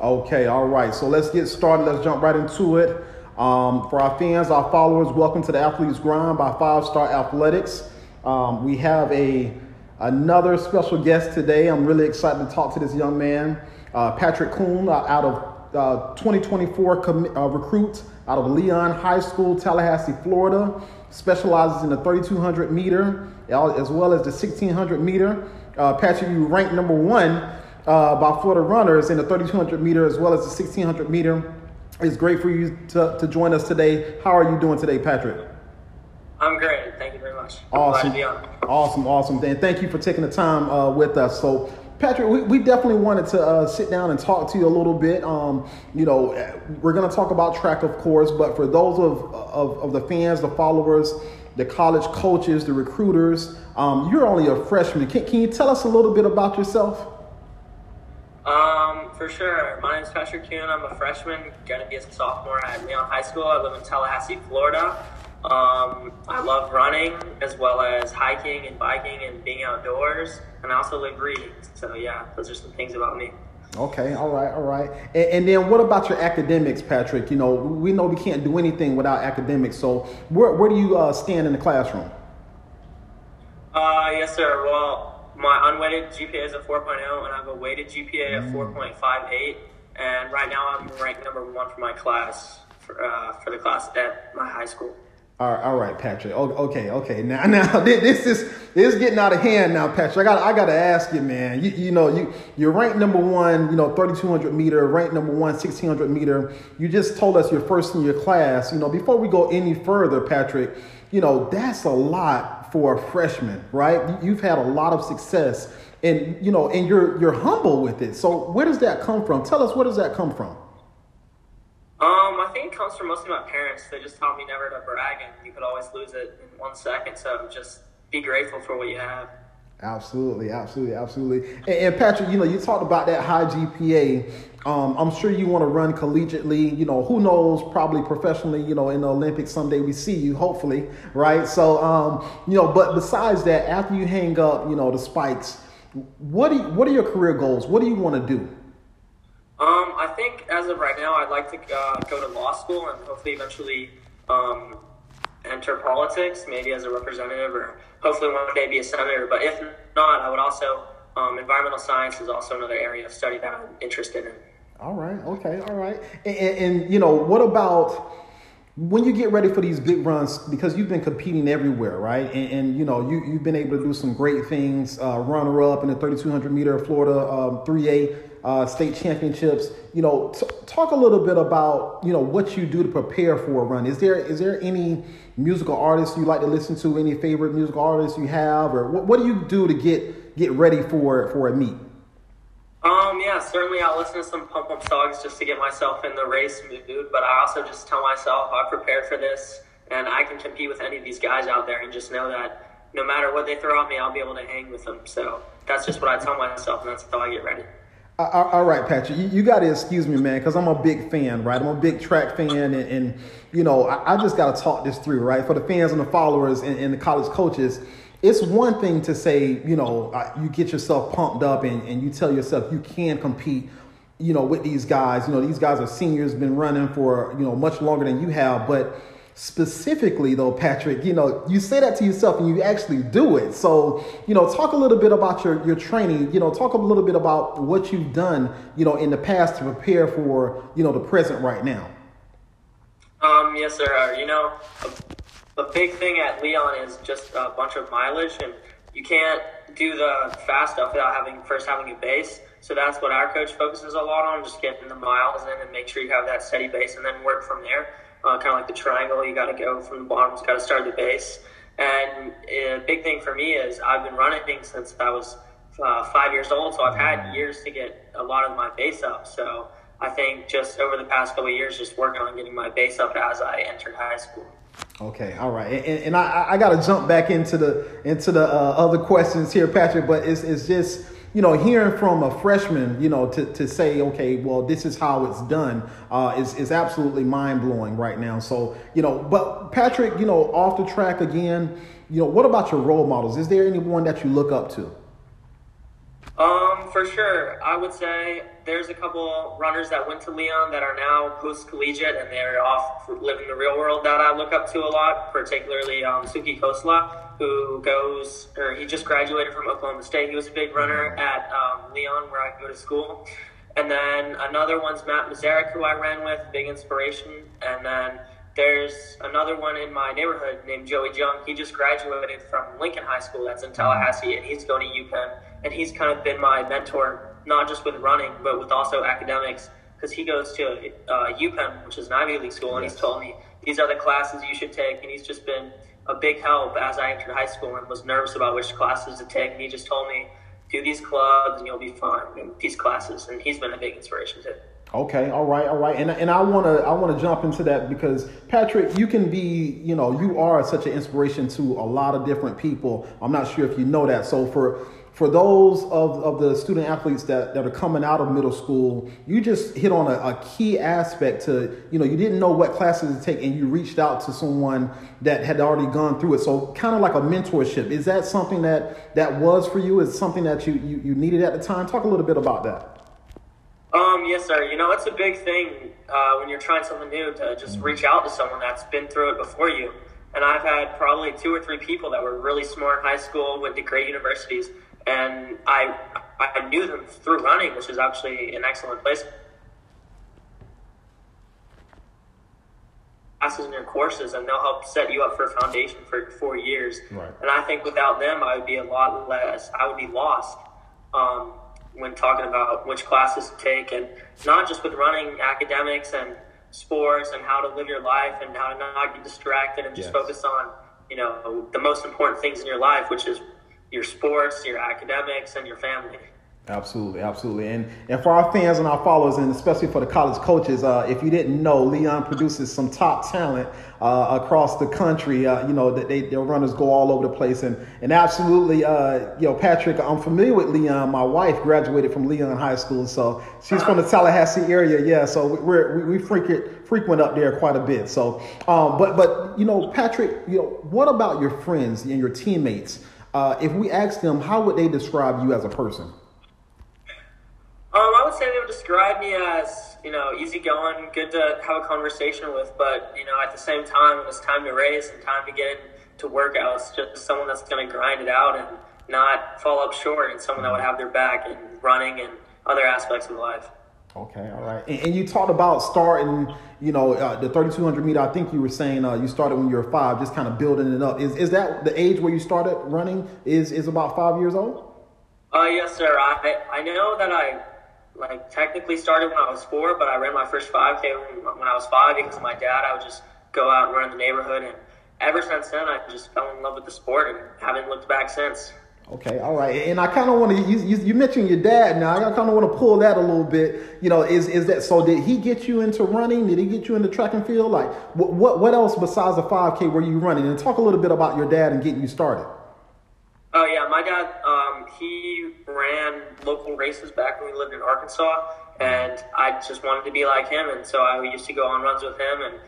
Okay, all right. So let's get started. Let's jump right into it. Um, for our fans, our followers, welcome to the Athletes Grind by Five Star Athletics. Um, we have a another special guest today. I'm really excited to talk to this young man, uh, Patrick Kuhn, uh, out of uh, 2024 com- uh, recruit out of Leon High School, Tallahassee, Florida. Specializes in the 3200 meter as well as the 1600 meter. Uh, Patrick, you ranked number one uh, by Florida runners in the 3200 meter as well as the 1600 meter. It's great for you to, to join us today. How are you doing today, Patrick? I'm great. Thank you very much. Awesome. Awesome, awesome. And thank you for taking the time uh, with us. So, Patrick, we, we definitely wanted to uh, sit down and talk to you a little bit. Um, you know, we're going to talk about track, of course, but for those of, of, of the fans, the followers, the college coaches, the recruiters, um, you're only a freshman. Can, can you tell us a little bit about yourself? Um, for sure. My name is Patrick Kuhn. I'm a freshman, going to be a sophomore at Leon High School. I live in Tallahassee, Florida. Um, I love running as well as hiking and biking and being outdoors. And I also live reading. So, yeah, those are some things about me. Okay, all right, all right. And, and, then what about your academics, Patrick? You know, we know we can't do anything without academics. So, where, where do you uh, stand in the classroom? Uh, yes, sir. Well, my unweighted GPA is a 4.0, and I have a weighted GPA of 4.58. And right now, I'm ranked number one for my class for, uh, for the class at my high school. All right, all right, Patrick. Okay, okay. Now, now this is this is getting out of hand now, Patrick. I got I got to ask you, man. You, you know you you're ranked number one. You know, 3200 meter, ranked number one, 1600 meter. You just told us you're first in your class. You know, before we go any further, Patrick, you know that's a lot for a freshman, right? You've had a lot of success and you know, and you're you're humble with it. So where does that come from? Tell us where does that come from? Um, I think it comes from mostly my parents. They just taught me never to brag and you could always lose it in one second. So just be grateful for what you have. Absolutely, absolutely, absolutely. And, and, Patrick, you know, you talked about that high GPA. Um, I'm sure you want to run collegiately. You know, who knows? Probably professionally. You know, in the Olympics someday we see you. Hopefully, right? So, um, you know, but besides that, after you hang up, you know, the spikes, what you, what are your career goals? What do you want to do? Um, I think as of right now, I'd like to uh, go to law school and hopefully eventually um, enter politics, maybe as a representative or hopefully one day be a senator. But if not, I would also, um, environmental science is also another area of study that I'm interested in. All right, okay, all right. And, and, and you know, what about when you get ready for these big runs because you've been competing everywhere right? And, and, you know you, you've been able to do some great things uh, runner up in the 3200 meter florida um, 3a uh, state championships. You know t- talk a little bit about you know what you do to prepare for a run. Is there is there any musical artists you like to listen to? Any favorite musical artists you have? Or what, what do you do to get get ready for for a meet um, yeah, certainly I'll listen to some pump up songs just to get myself in the race mood, but I also just tell myself I prepared for this and I can compete with any of these guys out there and just know that no matter what they throw at me, I'll be able to hang with them. So that's just what I tell myself and that's how I get ready. All right, Patrick, you, you got to excuse me, man, because I'm a big fan, right? I'm a big track fan, and, and you know, I, I just got to talk this through, right? For the fans and the followers and, and the college coaches, it's one thing to say, you know, you get yourself pumped up and, and you tell yourself you can compete, you know, with these guys. You know, these guys are seniors, been running for, you know, much longer than you have. But specifically, though, Patrick, you know, you say that to yourself and you actually do it. So, you know, talk a little bit about your, your training, you know, talk a little bit about what you've done, you know, in the past to prepare for, you know, the present right now. Um, yes, sir. Uh, you know, big thing at Leon is just a bunch of mileage, and you can't do the fast stuff without having first having a base. So that's what our coach focuses a lot on, just getting the miles in and make sure you have that steady base, and then work from there. Uh, kind of like the triangle, you got to go from the bottom, you got to start the base. And a big thing for me is I've been running since I was uh, five years old, so I've had years to get a lot of my base up. So I think just over the past couple of years, just working on getting my base up as I entered high school. Okay, all right, and, and I, I got to jump back into the into the uh, other questions here, Patrick. But it's it's just you know hearing from a freshman, you know, to, to say, okay, well, this is how it's done, uh, is is absolutely mind blowing right now. So you know, but Patrick, you know, off the track again, you know, what about your role models? Is there anyone that you look up to? Um, for sure. I would say there's a couple runners that went to Leon that are now post collegiate and they're off living the real world that I look up to a lot, particularly um, Suki Kosla, who goes, or he just graduated from Oklahoma State. He was a big runner at um, Leon, where I go to school. And then another one's Matt Mazarek, who I ran with, big inspiration. And then there's another one in my neighborhood named Joey Jung. He just graduated from Lincoln High School, that's in Tallahassee, and he's going to UPenn. And he's kind of been my mentor, not just with running, but with also academics, because he goes to uh, UPenn, which is an Ivy League school, and he's told me these are the classes you should take. And he's just been a big help as I entered high school and was nervous about which classes to take. And he just told me, do these clubs and you'll be fine in these classes. And he's been a big inspiration too. Okay, all right, all right, and and I wanna I wanna jump into that because Patrick, you can be you know you are such an inspiration to a lot of different people. I'm not sure if you know that. So for for those of, of the student athletes that, that are coming out of middle school, you just hit on a, a key aspect to, you know, you didn't know what classes to take and you reached out to someone that had already gone through it. So kind of like a mentorship. Is that something that, that was for you? Is something that you, you, you needed at the time? Talk a little bit about that. Um, yes, sir. You know, it's a big thing uh, when you're trying something new to just mm-hmm. reach out to someone that's been through it before you. And I've had probably two or three people that were really smart in high school, went to great universities, and I I knew them through running, which is actually an excellent place. Classes in your courses, and they'll help set you up for a foundation for four years. Right. And I think without them, I would be a lot less. I would be lost. Um, when talking about which classes to take, and not just with running, academics and sports, and how to live your life, and how to not get distracted, and just yes. focus on you know the most important things in your life, which is your sports, your academics, and your family. Absolutely, absolutely, and and for our fans and our followers, and especially for the college coaches, uh, if you didn't know, Leon produces some top talent uh, across the country. Uh, you know that they their runners go all over the place, and and absolutely, uh, you know, Patrick, I'm familiar with Leon. My wife graduated from Leon High School, so she's from the Tallahassee area. Yeah, so we're we, we frequent frequent up there quite a bit. So, um, but but you know, Patrick, you know, what about your friends and your teammates? Uh, if we ask them, how would they describe you as a person? Um, I would say they would describe me as, you know, easygoing, good to have a conversation with, but, you know, at the same time, when it's time to race and time to get into workouts, just someone that's going to grind it out and not fall up short and someone that would have their back in running and other aspects of life. Okay, all right. And, and you talked about starting, you know, uh, the 3200 meter. I think you were saying uh, you started when you were five, just kind of building it up. Is is that the age where you started running? Is is about five years old? Uh, yes, sir. I I know that I like technically started when I was four, but I ran my first 5K when, I was five because my dad. I would just go out and run the neighborhood, and ever since then, I just fell in love with the sport and haven't looked back since. Okay, all right, and I kind of want to. You, you, mentioned your dad now. I kind of want to pull that a little bit. You know, is is that so? Did he get you into running? Did he get you into track and field? Like, what what, what else besides the five K were you running? And talk a little bit about your dad and getting you started. Oh yeah, my dad. Um, he ran local races back when we lived in Arkansas, and I just wanted to be like him, and so I used to go on runs with him. And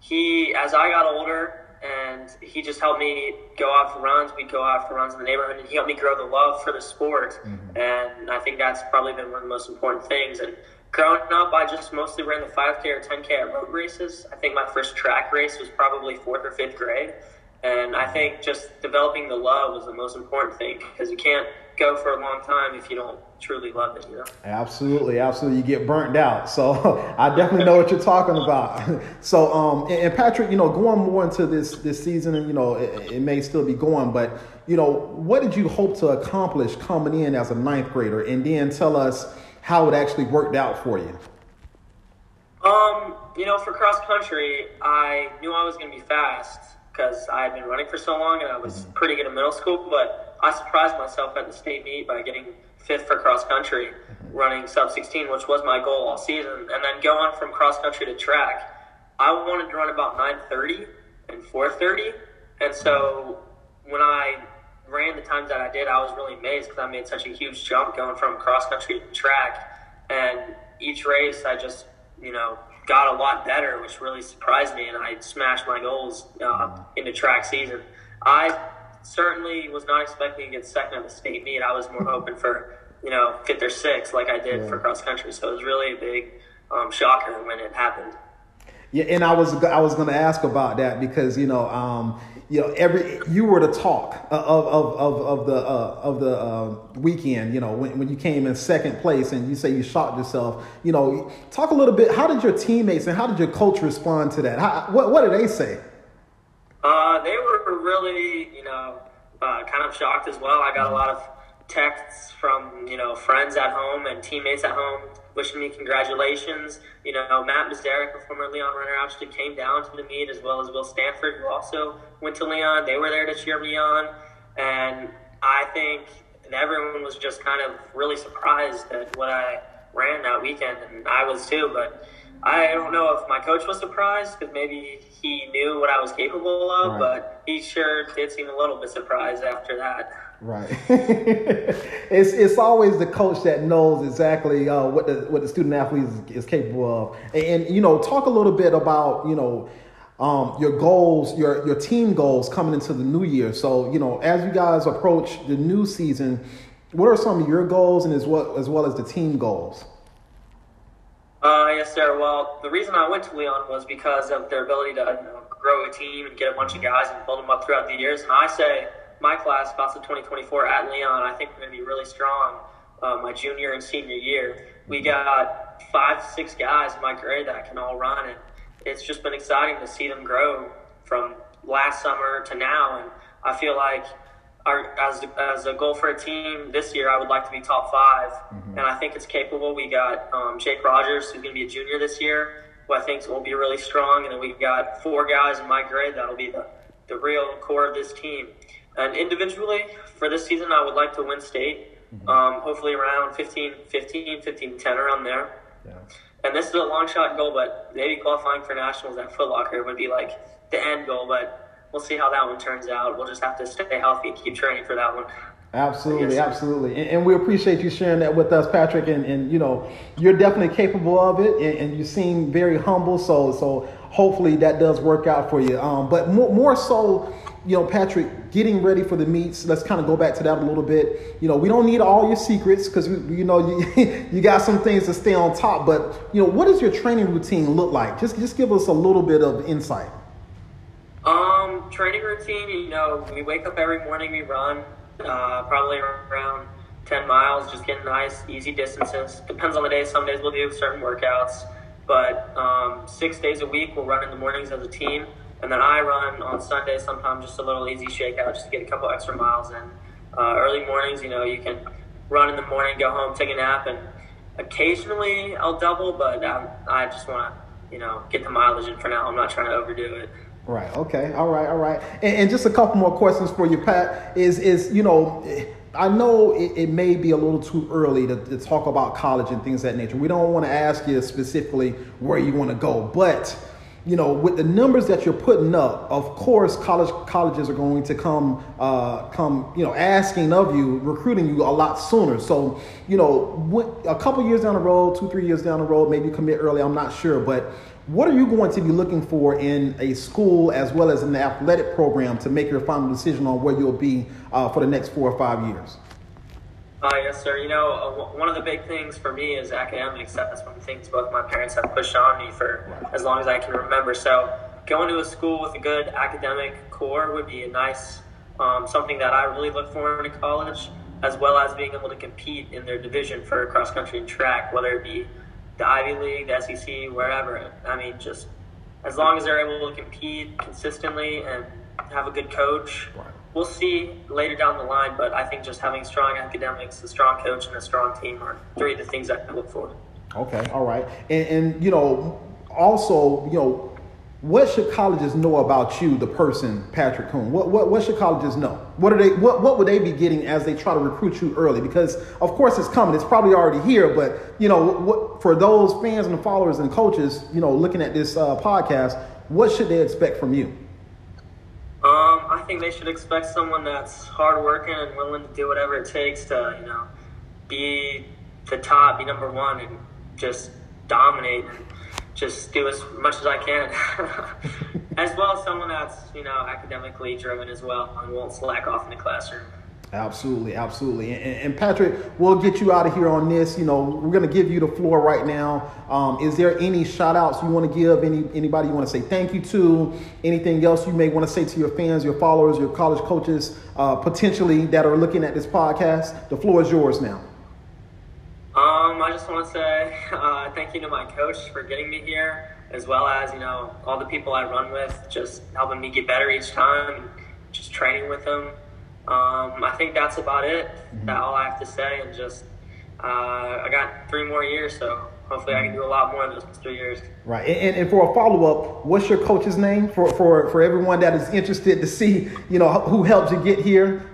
he, as I got older, and he just helped me go out for runs. We'd go out for runs in the neighborhood, and he helped me grow the love for the sport. Mm-hmm. And I think that's probably been one of the most important things. And growing up, I just mostly ran the 5K or 10K at road races. I think my first track race was probably fourth or fifth grade. And I think just developing the love was the most important thing because you can't go for a long time if you don't truly love it, you know? Absolutely, absolutely. You get burnt out. So I definitely know what you're talking about. so, um, and, and, Patrick, you know, going more into this this season, and you know, it, it, may still be going, but you know, what did you hope to accomplish coming in as a ninth grader, and then tell us how it actually worked out for you? Um, you know, for cross country, I knew I was going to be fast because I had been running for so long and I was mm-hmm. pretty good in middle school. But I surprised myself at the state meet by getting fifth for cross country, mm-hmm. running sub 16, which was my goal all season. And then going from cross country to track, I wanted to run about 9:30 and 4:30. And so when I ran the times that I did, I was really amazed because I made such a huge jump going from cross country to track. And each race, I just you know got a lot better, which really surprised me, and I smashed my goals uh, in the track season. I certainly was not expecting to get second at the state meet. I was more hoping for you know, fifth or sixth like I did Yeah. for cross country. So it was really a big um, shocker when it happened. Yeah, and I was I was going to ask about that because you know um, you know every you were the talk of of of, of the uh, of the uh, weekend. You know when, when you came in second place and you say you shocked yourself. You know, talk a little bit. How did your teammates and how did your coach respond to that? How, what what did they say? Uh, they were really, you know, uh, kind of shocked as well. I got a lot of texts from, you know, friends at home and teammates at home wishing me congratulations. You know, Matt Mazarek, a former Leon runner, actually came down to the meet as well as Will Stanford, who also went to Leon. They were there to cheer me on. And I think everyone was just kind of really surprised at what I ran that weekend, and I was too. But I don't know if my coach was surprised because maybe he knew what I was capable of, Right. but he sure did seem a little bit surprised after that. Right. it's it's always the coach that knows exactly uh, what the what the student athlete is, is capable of. And, and you know, talk a little bit about you know um, your goals, your your team goals coming into the new year. So you know, as you guys approach the new season, what are some of your goals and as well as well as the team goals? Uh, yes, sir. Well, the reason I went to Leon was because of their ability to you know, grow a team and get a bunch of guys and build them up throughout the years. And I say my class, class of 2024 at Leon, I think we're going to be really strong uh, my junior and senior year. We got five, six guys in my grade that can all run, and it's just been exciting to see them grow from last summer to now. And I feel like our, as, as a goal for a team this year, I would like to be top 5 and I think it's capable. We got um, Jake Rogers, who's going to be a junior this year, who I think will be really strong, and then we've got four guys in my grade that'll be the, the real core of this team. And individually, for this season, I would like to win state, um, hopefully around 15, 15, 15, 10, around there. Yeah. And this is a long shot goal, but maybe qualifying for nationals at Foot Locker would be like the end goal. But we'll see how that one turns out. We'll just have to stay healthy keep training for that one. Absolutely, absolutely, and, and we appreciate you sharing that with us, Patrick. And, and you know, you're definitely capable of it, and, and you seem very humble. So, so hopefully that does work out for you. Um, but more, more so, you know, Patrick, getting ready for the meets. Let's kind of go back to that a little bit. You know, we don't need all your secrets because you know you you got some things to stay on top. But you know, what does your training routine look like? Just just give us a little bit of insight. Um, training routine, you know, we wake up every morning, we run, uh, probably around 10 miles, just getting nice, easy distances. Depends on the day. Some days we'll do certain workouts, but um, six days a week we'll run in the mornings as a team. And then I run on Sundays, sometimes just a little easy shakeout just to get a couple extra miles in. Uh, early mornings, you know, you can run in the morning, go home, take a nap, and occasionally I'll double, but um, I just want to, you know, get the mileage in for now. I'm not trying to overdo it. Right. Okay. All right. All right. And, and just a couple more questions for you, Pat. Is is you know, I know it, it may be a little too early to, to talk about college and things of that nature. We don't want to ask you specifically where you want to go, but you know, with the numbers that you're putting up, of course, college colleges are going to come uh, come you know asking of you, recruiting you a lot sooner. So you know, what, a couple years down the road, two three years down the road, maybe commit early. I'm not sure, but what are you going to be looking for in a school as well as in the athletic program to make your final decision on where you'll be uh, for the next four or five years? Uh, yes, sir. You know, uh, w- one of the big things for me is academics. That's one of the things both my parents have pushed on me for as long as I can remember. So, going to a school with a good academic core would be a nice um, something that I really look for in a college, as well as being able to compete in their division for cross country and track, whether it be the Ivy League, the SEC, wherever. I mean, just as long as they're able to compete consistently and have a good coach. Right. We'll see later down the line, but I think just having strong academics, a strong coach, and a strong team are three of the things I look for. Okay, all right, and, and you know, also, you know, what should colleges know about you, the person, Patrick Coon? What, what what should colleges know? What are they? What what would they be getting as they try to recruit you early? Because of course it's coming. It's probably already here, but you know, what for those fans and followers and coaches, you know, looking at this uh, podcast, what should they expect from you? Um, I think they should expect someone that's hardworking and willing to do whatever it takes to, you know, be the top, be number one, and just dominate and just do as much as I can. as well as someone that's, you know, academically driven as well and won't slack off in the classroom. Absolutely, absolutely. And, and, Patrick, we'll get you out of here on this. You know, we're going to give you the floor right now. Um, is there any shout outs you want to give? Any anybody you want to say thank you to? Anything else you may want to say to your fans, your followers, your college coaches, uh, potentially that are looking at this podcast? The floor is yours now. I just want to say uh, thank you to my coach for getting me here, as well as you know all the people I run with, just helping me get better each time, just training with them. Um, I think that's about it. Mm-hmm. That's all I have to say. And just, uh, I got three more years, so hopefully I can do a lot more in those three years. Right. And, and for a follow up, what's your coach's name for, for, for everyone that is interested to see, you know, who helped you get here?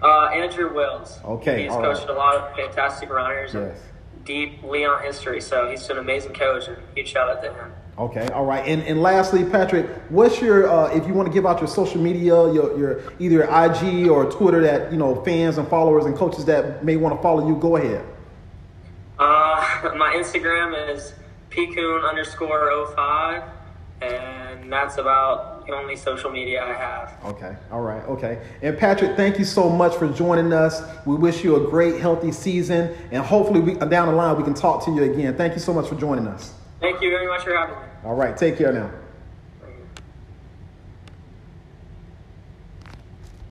Uh, Andrew Wills. Okay. He's coached right. a lot of fantastic runners. Yes. Deep Leon history, so he's an amazing coach, and huge shout out to him. Okay, all right, and and lastly, Patrick, what's your uh, if you want to give out your social media, your your either IG or Twitter that you know fans and followers and coaches that may want to follow you, go ahead. Uh, my Instagram is pcoon underscore 05, and that's about the only social media I have. Okay, all right, okay. And Patrick, thank you so much for joining us. We wish you a great, healthy season, and hopefully, we, down the line, we can talk to you again. Thank you so much for joining us. Thank you very much for having me. All right. Take care now.